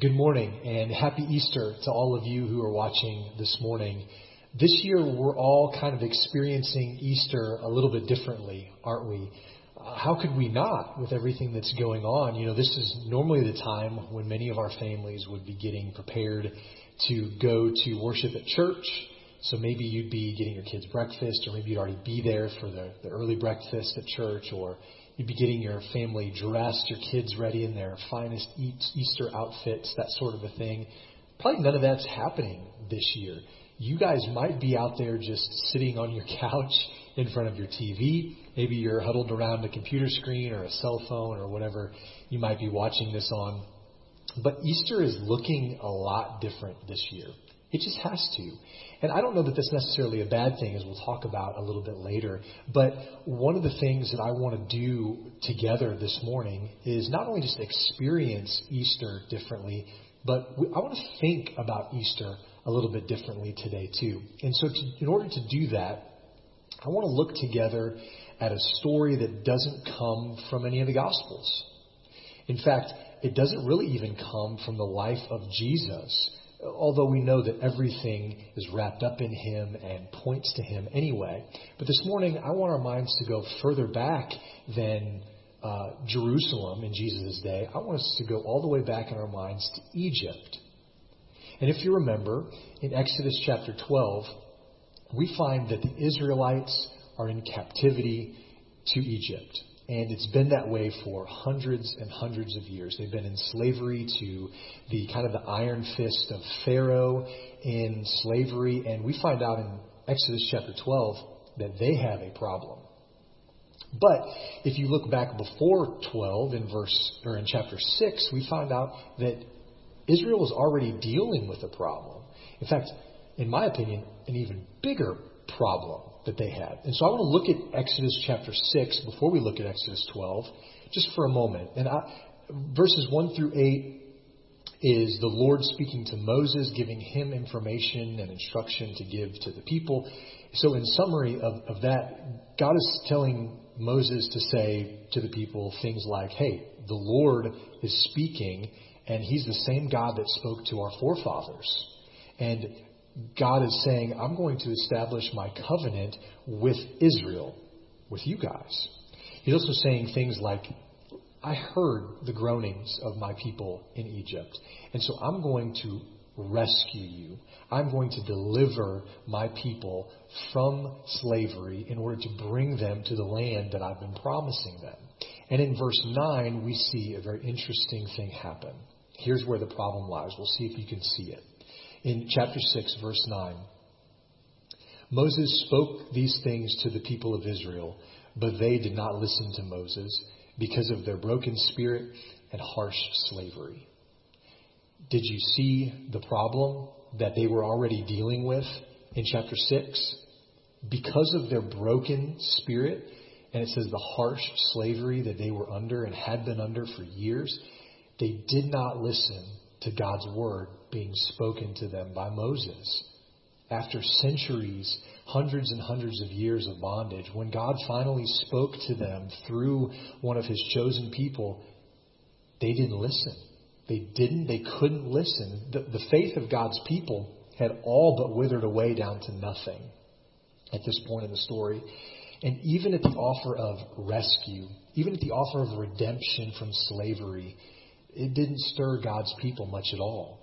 Good morning and happy Easter to all of you who are watching this morning. This year we're all kind of experiencing Easter a little bit differently, aren't we? Uh, how could we not with everything that's going on? You know, this is normally the time when many of our families would be getting prepared to go to worship at church. So maybe you'd be getting your kids breakfast or maybe you'd already be there for the, the early breakfast at church or You'd be getting your family dressed, your kids ready in their finest Easter outfits, that sort of a thing. Probably none of that's happening this year. You guys might be out there just sitting on your couch in front of your TV. Maybe you're huddled around a computer screen or a cell phone or whatever you might be watching this on. But Easter is looking a lot different this year. It just has to. And I don't know that that's necessarily a bad thing, as we'll talk about a little bit later. But one of the things that I want to do together this morning is not only just experience Easter differently, but I want to think about Easter a little bit differently today, too. And so, to, in order to do that, I want to look together at a story that doesn't come from any of the Gospels. In fact, it doesn't really even come from the life of Jesus although we know that everything is wrapped up in Him and points to Him anyway. But this morning, I want our minds to go further back than uh, Jerusalem in Jesus' day. I want us to go all the way back in our minds to Egypt. And if you remember, in Exodus chapter 12, we find that the Israelites are in captivity to Egypt. And it's been that way for hundreds and hundreds of years. They've been in slavery to the kind of the iron fist of Pharaoh in slavery. And we find out in Exodus chapter 12 that they have a problem. But if you look back before 12 in verse or in chapter 6, we find out that Israel was already dealing with a problem. In fact, in my opinion, an even bigger problem that they had. And so I want to look at Exodus chapter 6 before we look at Exodus 12, just for a moment. And I, verses 1 through 8 is the Lord speaking to Moses, giving him information and instruction to give to the people. So, in summary of, of that, God is telling Moses to say to the people things like, hey, the Lord is speaking, and he's the same God that spoke to our forefathers. And God is saying, I'm going to establish my covenant with Israel, with you guys. He's also saying things like, I heard the groanings of my people in Egypt, and so I'm going to rescue you. I'm going to deliver my people from slavery in order to bring them to the land that I've been promising them. And in verse 9, we see a very interesting thing happen. Here's where the problem lies. We'll see if you can see it in chapter 6, verse 9. Moses spoke these things to the people of Israel, but they did not listen to Moses because of their broken spirit and harsh slavery. Did you see the problem that they were already dealing with in chapter 6? Because of their broken spirit, and it says the harsh slavery that they were under and had been under for years, they did not listen to God's word being spoken to them by Moses. After centuries, hundreds and hundreds of years of bondage, when God finally spoke to them through one of his chosen people, they didn't listen. They didn't, they couldn't listen. The, the faith of God's people had all but withered away down to nothing at this point in the story. And even at the offer of rescue, even at the offer of redemption from slavery, it didn't stir God's people much at all.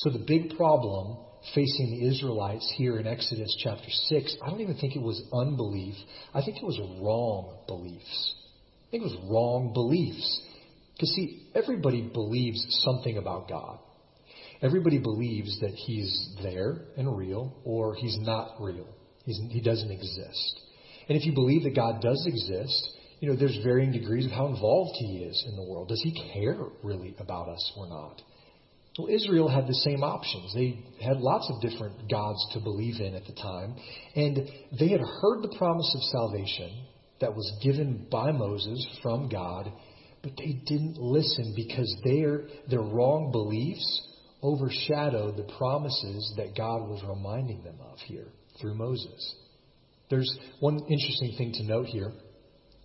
So the big problem facing the Israelites here in Exodus chapter 6, I don't even think it was unbelief. I think it was wrong beliefs. I think it was wrong beliefs. Because, see, everybody believes something about God. Everybody believes that He's there and real, or He's not real. He's, he doesn't exist. And if you believe that God does exist, you know, there's varying degrees of how involved he is in the world. Does he care really about us or not? Well, Israel had the same options. They had lots of different gods to believe in at the time, and they had heard the promise of salvation that was given by Moses from God, but they didn't listen because their their wrong beliefs overshadowed the promises that God was reminding them of here through Moses. There's one interesting thing to note here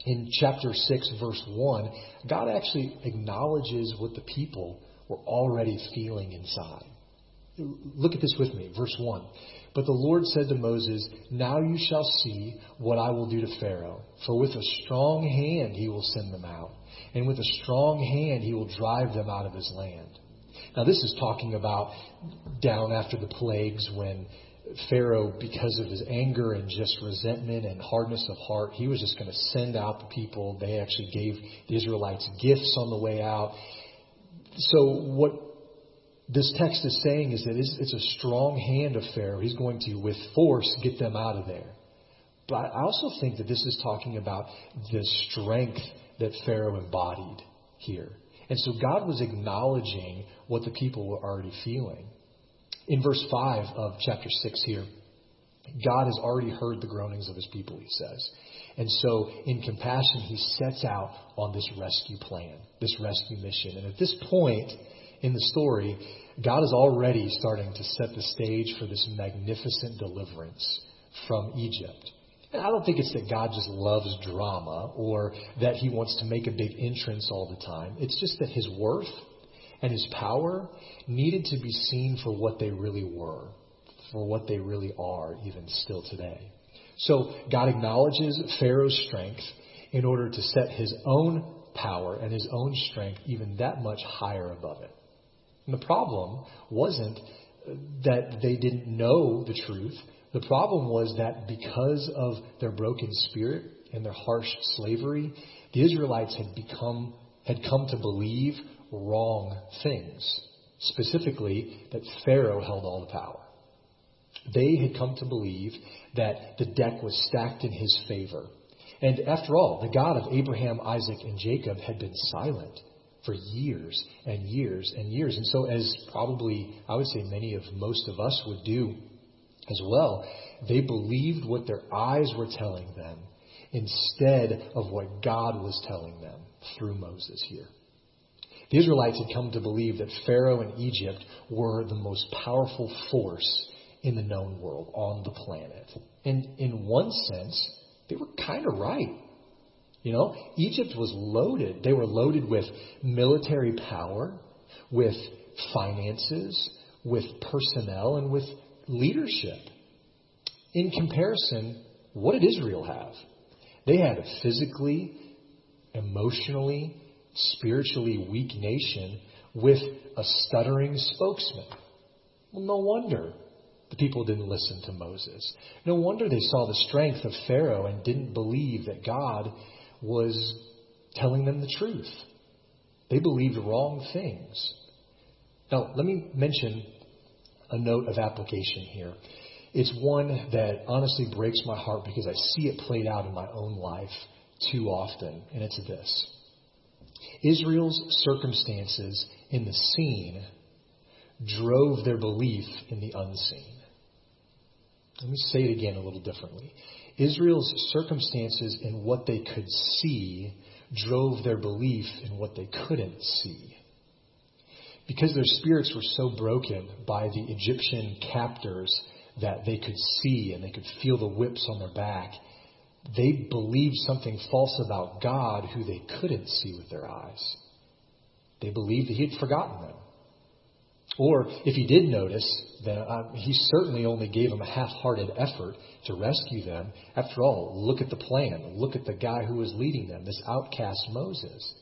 in chapter 6, verse 1, God actually acknowledges what the people were already feeling inside. Look at this with me. Verse 1. But the Lord said to Moses, Now you shall see what I will do to Pharaoh. For with a strong hand he will send them out, and with a strong hand he will drive them out of his land. Now, this is talking about down after the plagues when Pharaoh, because of his anger and just resentment and hardness of heart, he was just going to send out the people. They actually gave the Israelites gifts on the way out. So, what this text is saying is that it's, a strong hand of Pharaoh. He's going to, with force, get them out of there. But I also think that this is talking about the strength that Pharaoh embodied here. And so God was acknowledging what the people were already feeling. In verse 5 of chapter 6 here, God has already heard the groanings of his people, he says. And so, in compassion, he sets out on this rescue plan, this rescue mission. And at this point in the story, God is already starting to set the stage for this magnificent deliverance from Egypt. And I don't think it's that God just loves drama or that he wants to make a big entrance all the time. It's just that his worth and his power needed to be seen for what they really were, for what they really are, even still today. So God acknowledges Pharaoh's strength in order to set his own power and his own strength even that much higher above it. And the problem wasn't that they didn't know the truth. The problem was that because of their broken spirit and their harsh slavery, the Israelites had become had come to believe wrong things. Specifically, that Pharaoh held all the power. They had come to believe that the deck was stacked in his favor. And after all, the God of Abraham, Isaac, and Jacob had been silent for years and years and years. And so, as probably I would say many of most of us would do as well, they believed what their eyes were telling them instead of what God was telling them through Moses here. The Israelites had come to believe that Pharaoh and Egypt were the most powerful force in the known world on the planet. And in one sense, they were kind of right. You know, Egypt was loaded. They were loaded with military power, with finances, with personnel, and with leadership. In comparison, what did Israel have? They had a physically, emotionally, spiritually weak nation with a stuttering spokesman. Well, no wonder the people didn't listen to Moses. No wonder they saw the strength of Pharaoh and didn't believe that God was telling them the truth. They believed wrong things. Now, let me mention a note of application here. It's one that honestly breaks my heart because I see it played out in my own life too often, and it's this. Israel's circumstances in the seen drove their belief in the unseen. Let me say it again a little differently. Israel's circumstances and what they could see drove their belief in what they couldn't see. Because their spirits were so broken by the Egyptian captors that they could see and they could feel the whips on their back, they believed something false about God who they couldn't see with their eyes. They believed that He had forgotten them. Or if He did notice, then uh, He certainly only gave them a half hearted effort to rescue them. After all, look at the plan. Look at the guy who was leading them, this outcast Moses.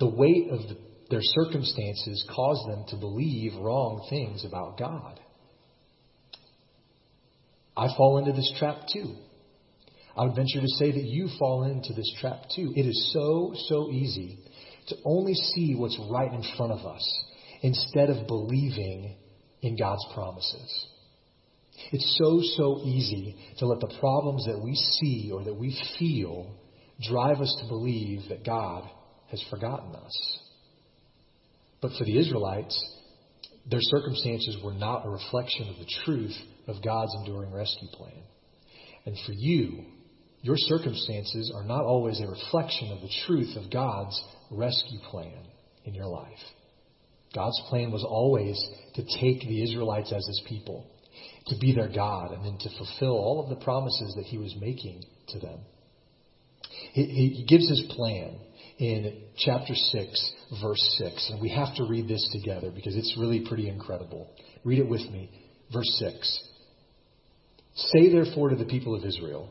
The weight of the, their circumstances caused them to believe wrong things about God. I fall into this trap too. I would venture to say that you fall into this trap too. It is so, so easy to only see what's right in front of us instead of believing in God's promises. It's so, so easy to let the problems that we see or that we feel drive us to believe that God has forgotten us. But for the Israelites, their circumstances were not a reflection of the truth of God's enduring rescue plan. And for you, your circumstances are not always a reflection of the truth of God's rescue plan in your life. God's plan was always to take the Israelites as his people, to be their God, and then to fulfill all of the promises that he was making to them. He, he gives his plan in chapter 6, verse 6. And we have to read this together because it's really pretty incredible. Read it with me. Verse 6. Say therefore to the people of Israel,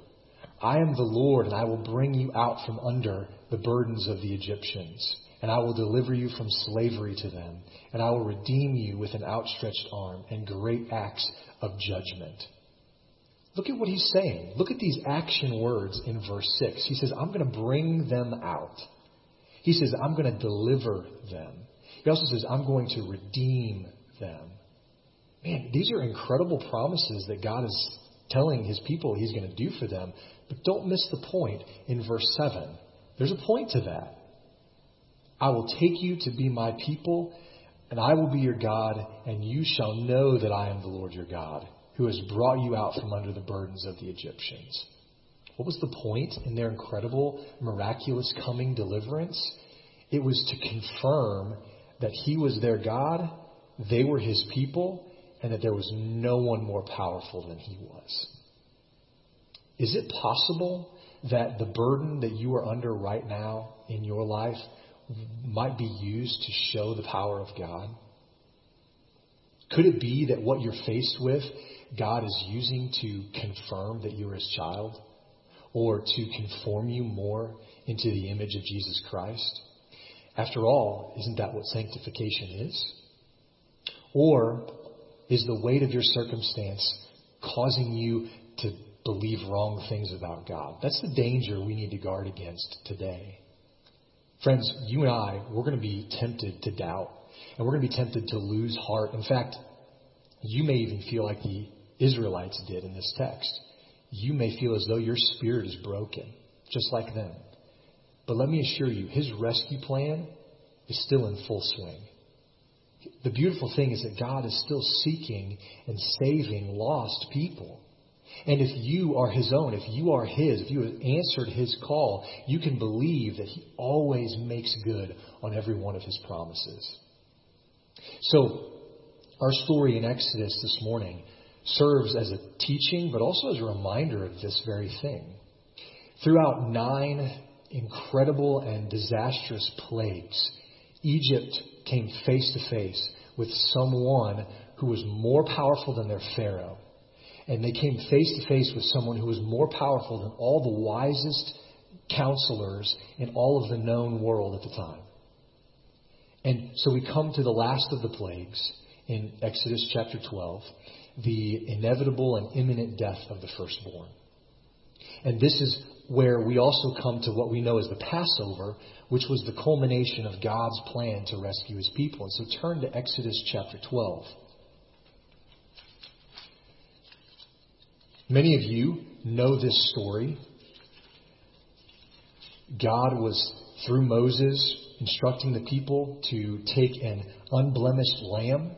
I am the Lord, and I will bring you out from under the burdens of the Egyptians, and I will deliver you from slavery to them, and I will redeem you with an outstretched arm and great acts of judgment. Look at what he's saying. Look at these action words in verse 6. He says, I'm going to bring them out. He says, I'm going to deliver them. He also says, I'm going to redeem them. Man, these are incredible promises that God is telling his people he's going to do for them. But don't miss the point in verse 7. There's a point to that. I will take you to be my people, and I will be your God, and you shall know that I am the Lord your God, who has brought you out from under the burdens of the Egyptians. What was the point in their incredible, miraculous coming deliverance? It was to confirm that He was their God, they were His people, and that there was no one more powerful than He was. Is it possible that the burden that you are under right now in your life might be used to show the power of God? Could it be that what you're faced with, God is using to confirm that you're His child? Or to conform you more into the image of Jesus Christ? After all, isn't that what sanctification is? Or is the weight of your circumstance causing you to believe wrong things about God? That's the danger we need to guard against today. Friends, you and I, we're going to be tempted to doubt, and we're going to be tempted to lose heart. In fact, you may even feel like the Israelites did in this text. You may feel as though your spirit is broken, just like them. But let me assure you, his rescue plan is still in full swing. The beautiful thing is that God is still seeking and saving lost people. And if you are His own, if you are His, if you have answered His call, you can believe that He always makes good on every one of His promises. So, our story in Exodus this morning serves as a teaching, but also as a reminder of this very thing. Throughout nine incredible and disastrous plagues, Egypt came face to face with someone who was more powerful than their Pharaoh. And they came face to face with someone who was more powerful than all the wisest counselors in all of the known world at the time. And so we come to the last of the plagues in Exodus chapter 12, the inevitable and imminent death of the firstborn. And this is where we also come to what we know as the Passover, which was the culmination of God's plan to rescue his people. And so turn to Exodus chapter 12. Many of you know this story. God was, through Moses, instructing the people to take an unblemished lamb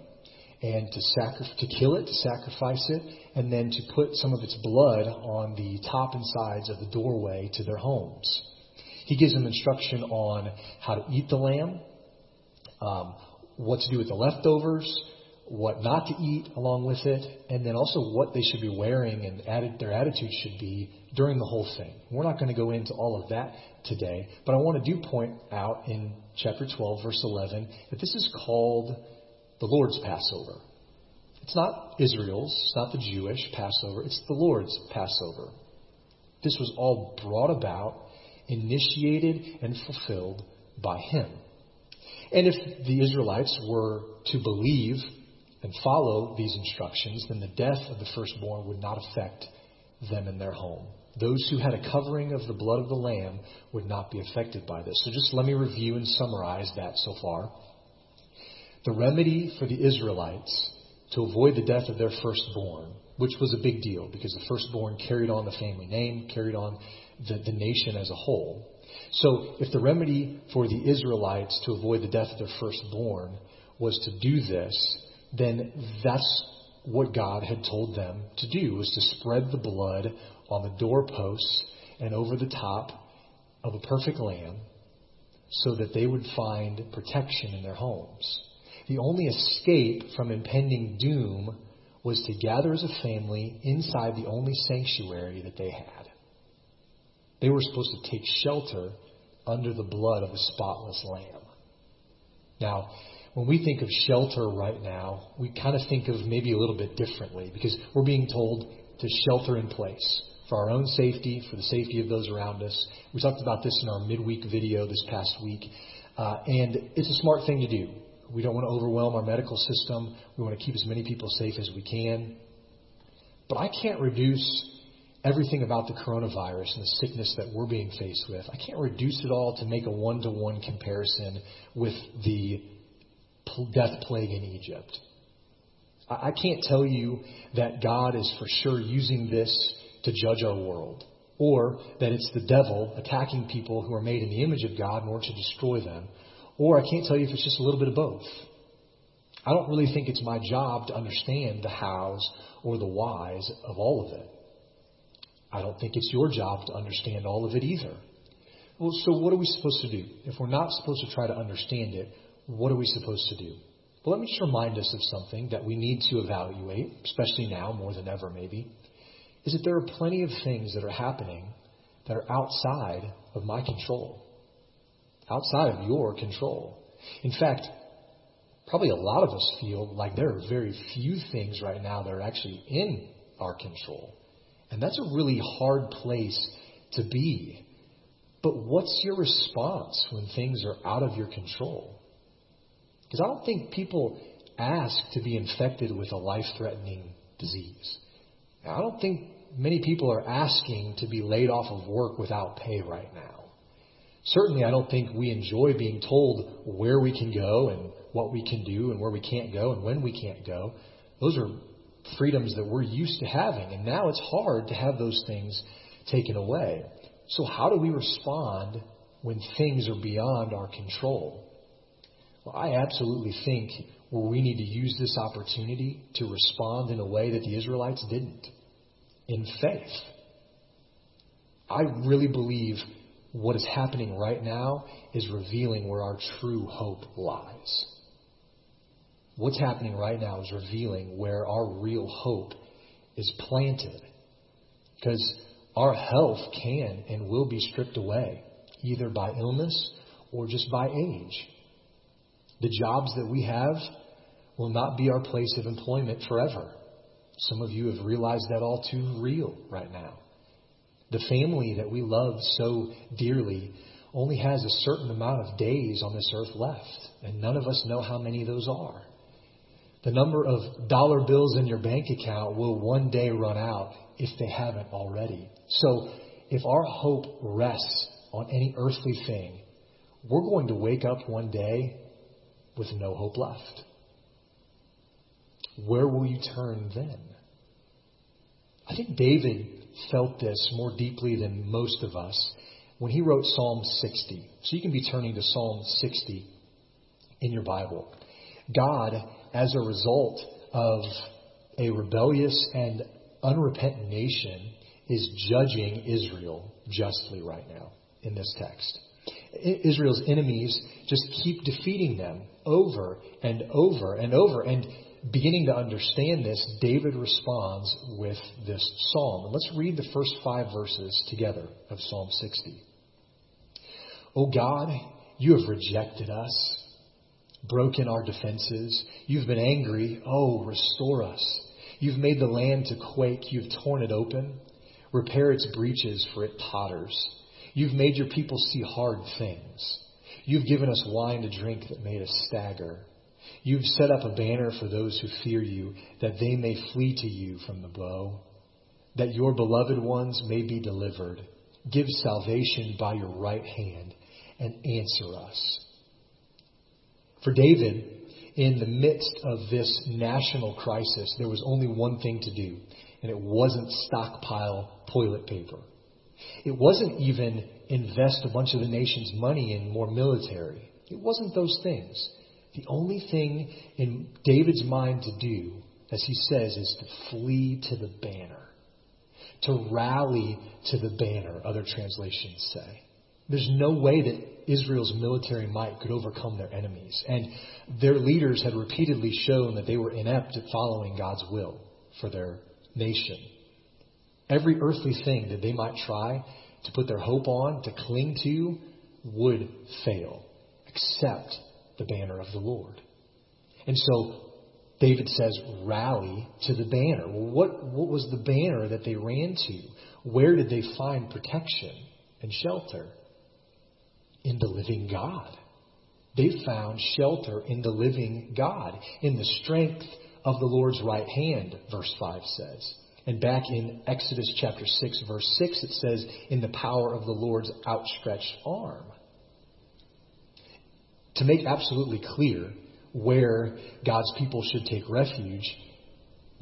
and to, sacri- to kill it, to sacrifice it, and then to put some of its blood on the top and sides of the doorway to their homes. He gives them instruction on how to eat the lamb, um, what to do with the leftovers, what not to eat along with it, and then also what they should be wearing and added, their attitude should be during the whole thing. We're not going to go into all of that today, but I want to do point out in chapter 12, verse 11, that this is called the Lord's Passover. It's not Israel's, it's not the Jewish Passover, it's the Lord's Passover. This was all brought about, initiated, and fulfilled by Him. And if the Israelites were to believe and follow these instructions, then the death of the firstborn would not affect them in their home. Those who had a covering of the blood of the Lamb would not be affected by this. So just let me review and summarize that so far. The remedy for the Israelites to avoid the death of their firstborn, which was a big deal because the firstborn carried on the family name, carried on the, the nation as a whole. So if the remedy for the Israelites to avoid the death of their firstborn was to do this, then that's what God had told them to do was to spread the blood on the doorposts and over the top of a perfect lamb so that they would find protection in their homes. The only escape from impending doom was to gather as a family inside the only sanctuary that they had. They were supposed to take shelter under the blood of a spotless lamb. Now, when we think of shelter right now, we kind of think of maybe a little bit differently because we're being told to shelter in place for our own safety, for the safety of those around us. We talked about this in our midweek video this past week. Uh, and it's a smart thing to do. We don't want to overwhelm our medical system. We want to keep as many people safe as we can. But I can't reduce everything about the coronavirus and the sickness that we're being faced with. I can't reduce it all to make a one to one comparison with the death plague in Egypt. I can't tell you that God is for sure using this to judge our world, or that it's the devil attacking people who are made in the image of God in order to destroy them, or I can't tell you if it's just a little bit of both. I don't really think it's my job to understand the hows or the whys of all of it. I don't think it's your job to understand all of it either. Well, so what are we supposed to do? If we're not supposed to try to understand it, what are we supposed to do? Well, let me just remind us of something that we need to evaluate, especially now more than ever, maybe, is that there are plenty of things that are happening that are outside of my control, outside of your control. In fact, probably a lot of us feel like there are very few things right now that are actually in our control. And that's a really hard place to be. But what's your response when things are out of your control? Because I don't think people ask to be infected with a life threatening disease. I don't think many people are asking to be laid off of work without pay right now. Certainly, I don't think we enjoy being told where we can go and what we can do and where we can't go and when we can't go. Those are freedoms that we're used to having, and now it's hard to have those things taken away. So, how do we respond when things are beyond our control? Well, I absolutely think we need to use this opportunity to respond in a way that the Israelites didn't in faith. I really believe what is happening right now is revealing where our true hope lies. What's happening right now is revealing where our real hope is planted. Because our health can and will be stripped away, either by illness or just by age. The jobs that we have will not be our place of employment forever. Some of you have realized that all too real right now. The family that we love so dearly only has a certain amount of days on this earth left, and none of us know how many those are. The number of dollar bills in your bank account will one day run out if they haven't already. So, if our hope rests on any earthly thing, we're going to wake up one day with no hope left. Where will you turn then? I think David felt this more deeply than most of us when he wrote Psalm 60. So you can be turning to Psalm 60 in your Bible. God, as a result of a rebellious and unrepentant nation, is judging Israel justly right now in this text. Israel's enemies just keep defeating them over and over and over. And beginning to understand this, David responds with this psalm. And let's read the first five verses together of Psalm 60. O God, you have rejected us, broken our defenses. You've been angry. Oh, restore us. You've made the land to quake. You've torn it open. Repair its breaches, for it totters. You've made your people see hard things. You've given us wine to drink that made us stagger. You've set up a banner for those who fear you, that they may flee to you from the bow, that your beloved ones may be delivered. Give salvation by your right hand and answer us. For David, in the midst of this national crisis, there was only one thing to do, and it wasn't stockpile toilet paper. It wasn't even invest a bunch of the nation's money in more military. It wasn't those things. The only thing in David's mind to do, as he says, is to flee to the banner, to rally to the banner, other translations say. There's no way that Israel's military might could overcome their enemies. And their leaders had repeatedly shown that they were inept at following God's will for their nation. Every earthly thing that they might try to put their hope on, to cling to, would fail, except the banner of the Lord. And so David says, rally to the banner. Well, what, what was the banner that they ran to? Where did they find protection and shelter? In the living God. They found shelter in the living God, in the strength of the Lord's right hand, verse 5 says. And back in Exodus chapter 6, verse 6, it says, in the power of the Lord's outstretched arm. To make absolutely clear where God's people should take refuge,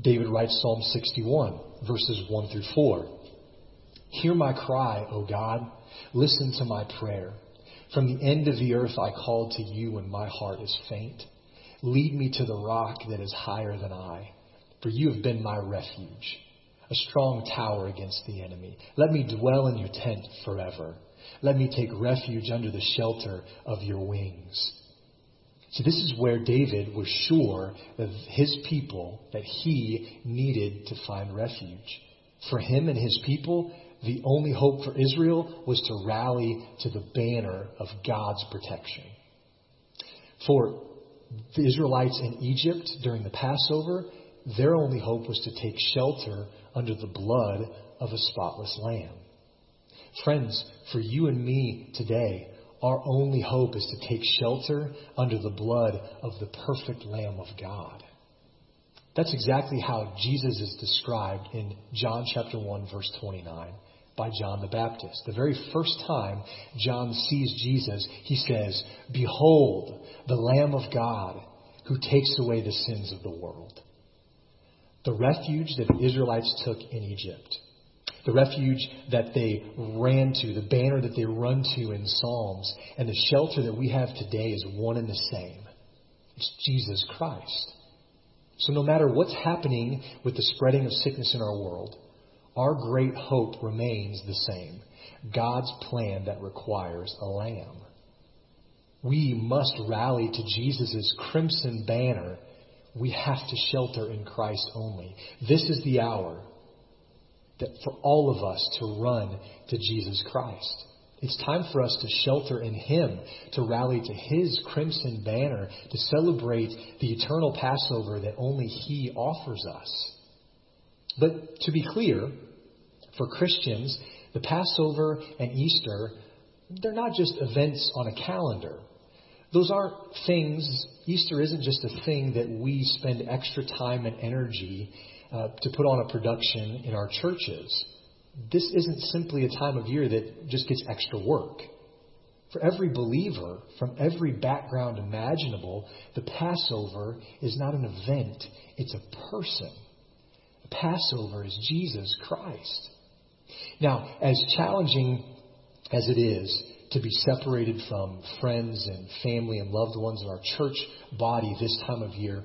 David writes Psalm 61, verses 1 through 4. Hear my cry, O God. Listen to my prayer. From the end of the earth I call to you when my heart is faint. Lead me to the rock that is higher than I, for you have been my refuge, a strong tower against the enemy. Let me dwell in your tent forever. Let me take refuge under the shelter of your wings. So this is where David was sure of his people, that he needed to find refuge. For him and his people, the only hope for Israel was to rally to the banner of God's protection. For the Israelites in Egypt during the Passover, their only hope was to take shelter under the blood of a spotless lamb. Friends, for you and me today, our only hope is to take shelter under the blood of the perfect Lamb of God. That's exactly how Jesus is described in John chapter 1 verse 29 by John the Baptist. The very first time John sees Jesus, he says, Behold, the Lamb of God who takes away the sins of the world. The refuge that the Israelites took in Egypt, the refuge that they ran to, the banner that they run to in Psalms, and the shelter that we have today is one and the same. It's Jesus Christ. So no matter what's happening with the spreading of sickness in our world, our great hope remains the same God's plan that requires a lamb. We must rally to Jesus' crimson banner. We have to shelter in Christ only. This is the hour that for all of us to run to Jesus Christ. It's time for us to shelter in Him, to rally to His crimson banner, to celebrate the eternal Passover that only He offers us. But to be clear, for Christians, the Passover and Easter, they're not just events on a calendar. Those aren't things, Easter isn't just a thing that we spend extra time and energy uh, to put on a production in our churches. This isn't simply a time of year that just gets extra work. For every believer, from every background imaginable, the Passover is not an event, it's a person. The Passover is Jesus Christ. Now, as challenging as it is to be separated from friends and family and loved ones in our church body this time of year,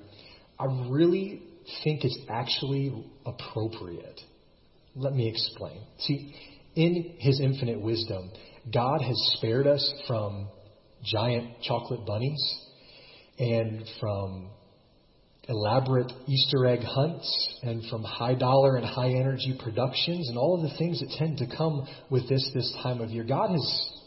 I really think it's actually appropriate. Let me explain. See, in His infinite wisdom, God has spared us from giant chocolate bunnies and from elaborate Easter egg hunts and from high dollar and high energy productions and all of the things that tend to come with this this time of year. God has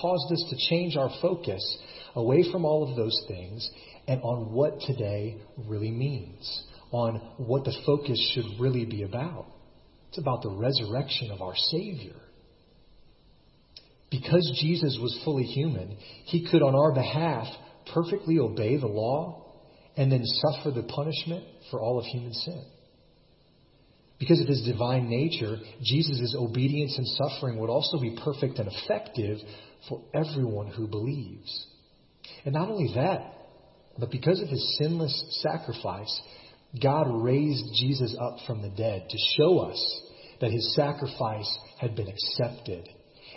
caused us to change our focus away from all of those things and on what today really means, on what the focus should really be about. It's about the resurrection of our Savior. Because Jesus was fully human, he could, on our behalf, perfectly obey the law and then suffer the punishment for all of human sin. Because of his divine nature, Jesus' obedience and suffering would also be perfect and effective for everyone who believes. And not only that, but because of his sinless sacrifice, God raised Jesus up from the dead to show us that his sacrifice had been accepted.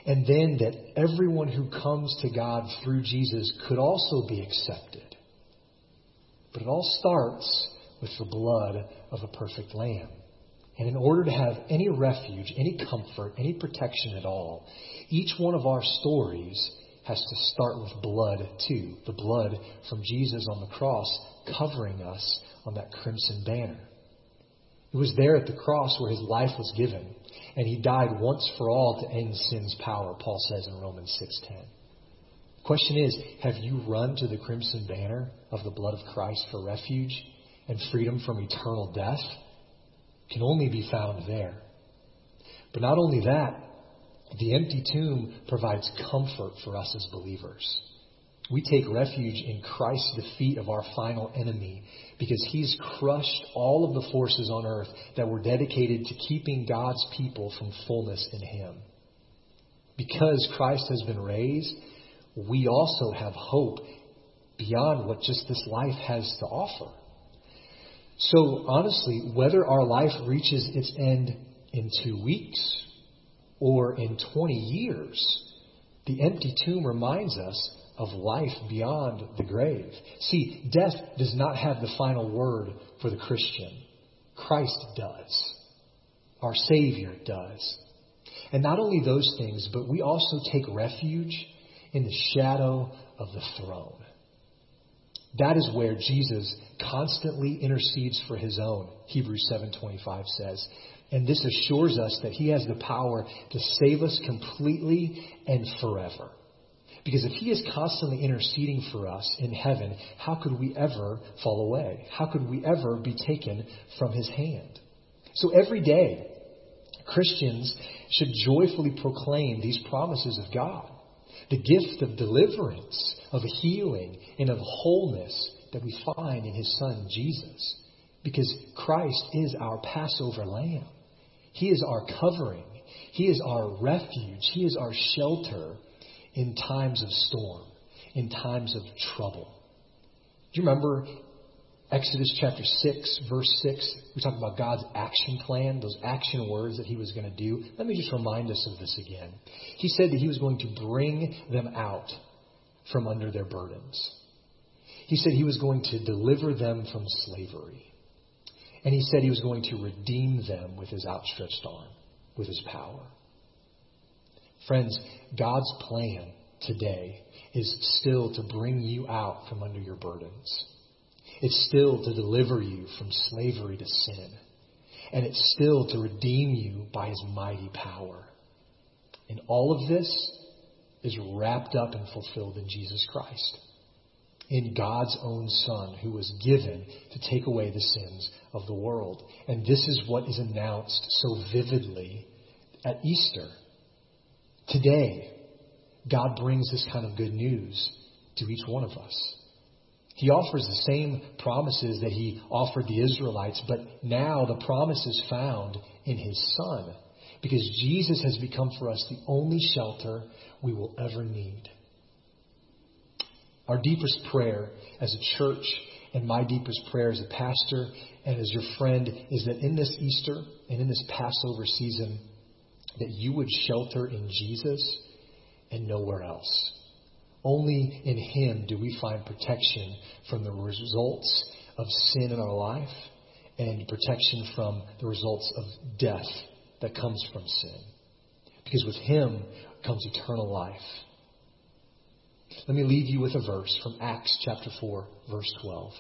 And then that everyone who comes to God through Jesus could also be accepted. But it all starts with the blood of a perfect lamb. And in order to have any refuge, any comfort, any protection at all, each one of our stories has to start with blood too. The blood from Jesus on the cross covering us on that crimson banner. It was there at the cross where his life was given, and he died once for all to end sin's power, Paul says in Romans 6:10. Question is, have you run to the crimson banner of the blood of Christ for refuge and freedom from eternal death? Can only be found there. But not only that, the empty tomb provides comfort for us as believers. We take refuge in Christ's defeat of our final enemy because he's crushed all of the forces on earth that were dedicated to keeping God's people from fullness in him. Because Christ has been raised, we also have hope beyond what just this life has to offer. So, honestly, whether our life reaches its end in two weeks or in 20 years, the empty tomb reminds us of life beyond the grave. See, death does not have the final word for the Christian. Christ does. Our Savior does. And not only those things, but we also take refuge in the shadow of the throne. That is where Jesus constantly intercedes for his own, Hebrews 7:25 says. And this assures us that he has the power to save us completely and forever. Because if he is constantly interceding for us in heaven, how could we ever fall away? How could we ever be taken from his hand? So every day, Christians should joyfully proclaim these promises of God the gift of deliverance, of healing, and of wholeness that we find in his son Jesus. Because Christ is our Passover lamb. He is our covering. He is our refuge. He is our shelter in times of storm, in times of trouble. Do you remember Exodus chapter 6, verse 6? We talk about God's action plan, those action words that he was going to do. Let me just remind us of this again. He said that he was going to bring them out from under their burdens. He said he was going to deliver them from slavery. And he said he was going to redeem them with his outstretched arm, with his power. Friends, God's plan today is still to bring you out from under your burdens. It's still to deliver you from slavery to sin. And it's still to redeem you by his mighty power. And all of this is wrapped up and fulfilled in Jesus Christ. In God's own Son, who was given to take away the sins of the world. And this is what is announced so vividly at Easter. Today, God brings this kind of good news to each one of us. He offers the same promises that he offered the Israelites, but now the promise is found in his Son because Jesus has become for us the only shelter we will ever need. Our deepest prayer as a church and my deepest prayer as a pastor and as your friend is that in this Easter and in this Passover season, that you would shelter in Jesus and nowhere else. Only in Him do we find protection from the results of sin in our life and protection from the results of death that comes from sin. Because with Him comes eternal life. Let me leave you with a verse from Acts chapter 4, verse 12.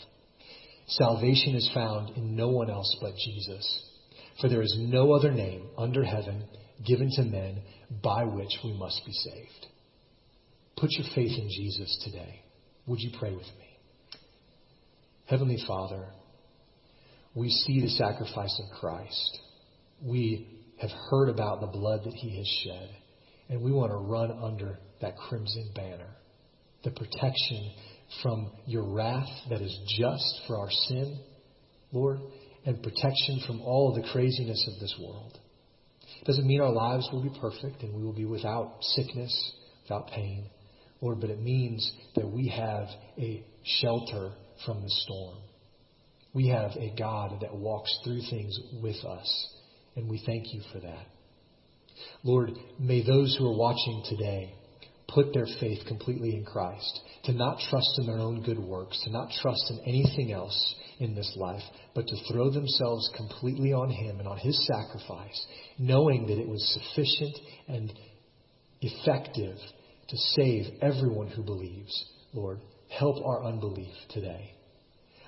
Salvation is found in no one else but Jesus. For there is no other name under heaven given to men by which we must be saved. Put your faith in Jesus today. Would you pray with me? Heavenly Father, we see the sacrifice of Christ. We have heard about the blood that he has shed, and we want to run under that crimson banner, the protection from your wrath that is just for our sin, Lord, and protection from all of the craziness of this world. It doesn't mean our lives will be perfect and we will be without sickness, without pain. Lord, but it means that we have a shelter from the storm. We have a God that walks through things with us, and we thank you for that. Lord, may those who are watching today put their faith completely in Christ, to not trust in their own good works, to not trust in anything else in this life, but to throw themselves completely on Him and on His sacrifice, knowing that it was sufficient and effective to save everyone who believes. Lord, help our unbelief today.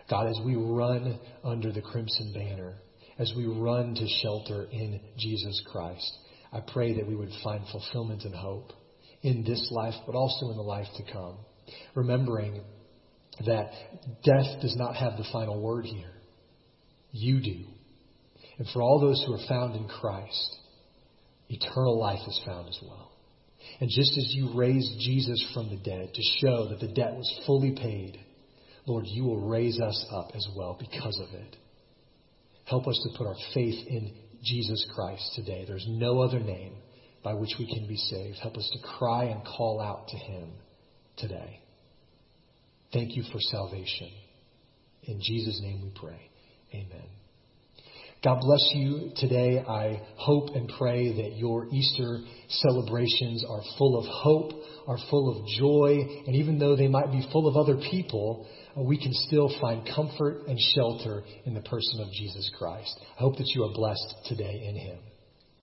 God, as we run under the crimson banner, as we run to shelter in Jesus Christ, I pray that we would find fulfillment and hope in this life, but also in the life to come. Remembering that death does not have the final word here. You do. And for all those who are found in Christ, eternal life is found as well. And just as you raised Jesus from the dead to show that the debt was fully paid, Lord, you will raise us up as well because of it. Help us to put our faith in Jesus Christ today. There's no other name by which we can be saved. Help us to cry and call out to him today. Thank you for salvation. In Jesus' name we pray. Amen. God bless you today. I hope and pray that your Easter celebrations are full of hope, are full of joy, and even though they might be full of other people, uh, we can still find comfort and shelter in the person of Jesus Christ. I hope that you are blessed today in Him.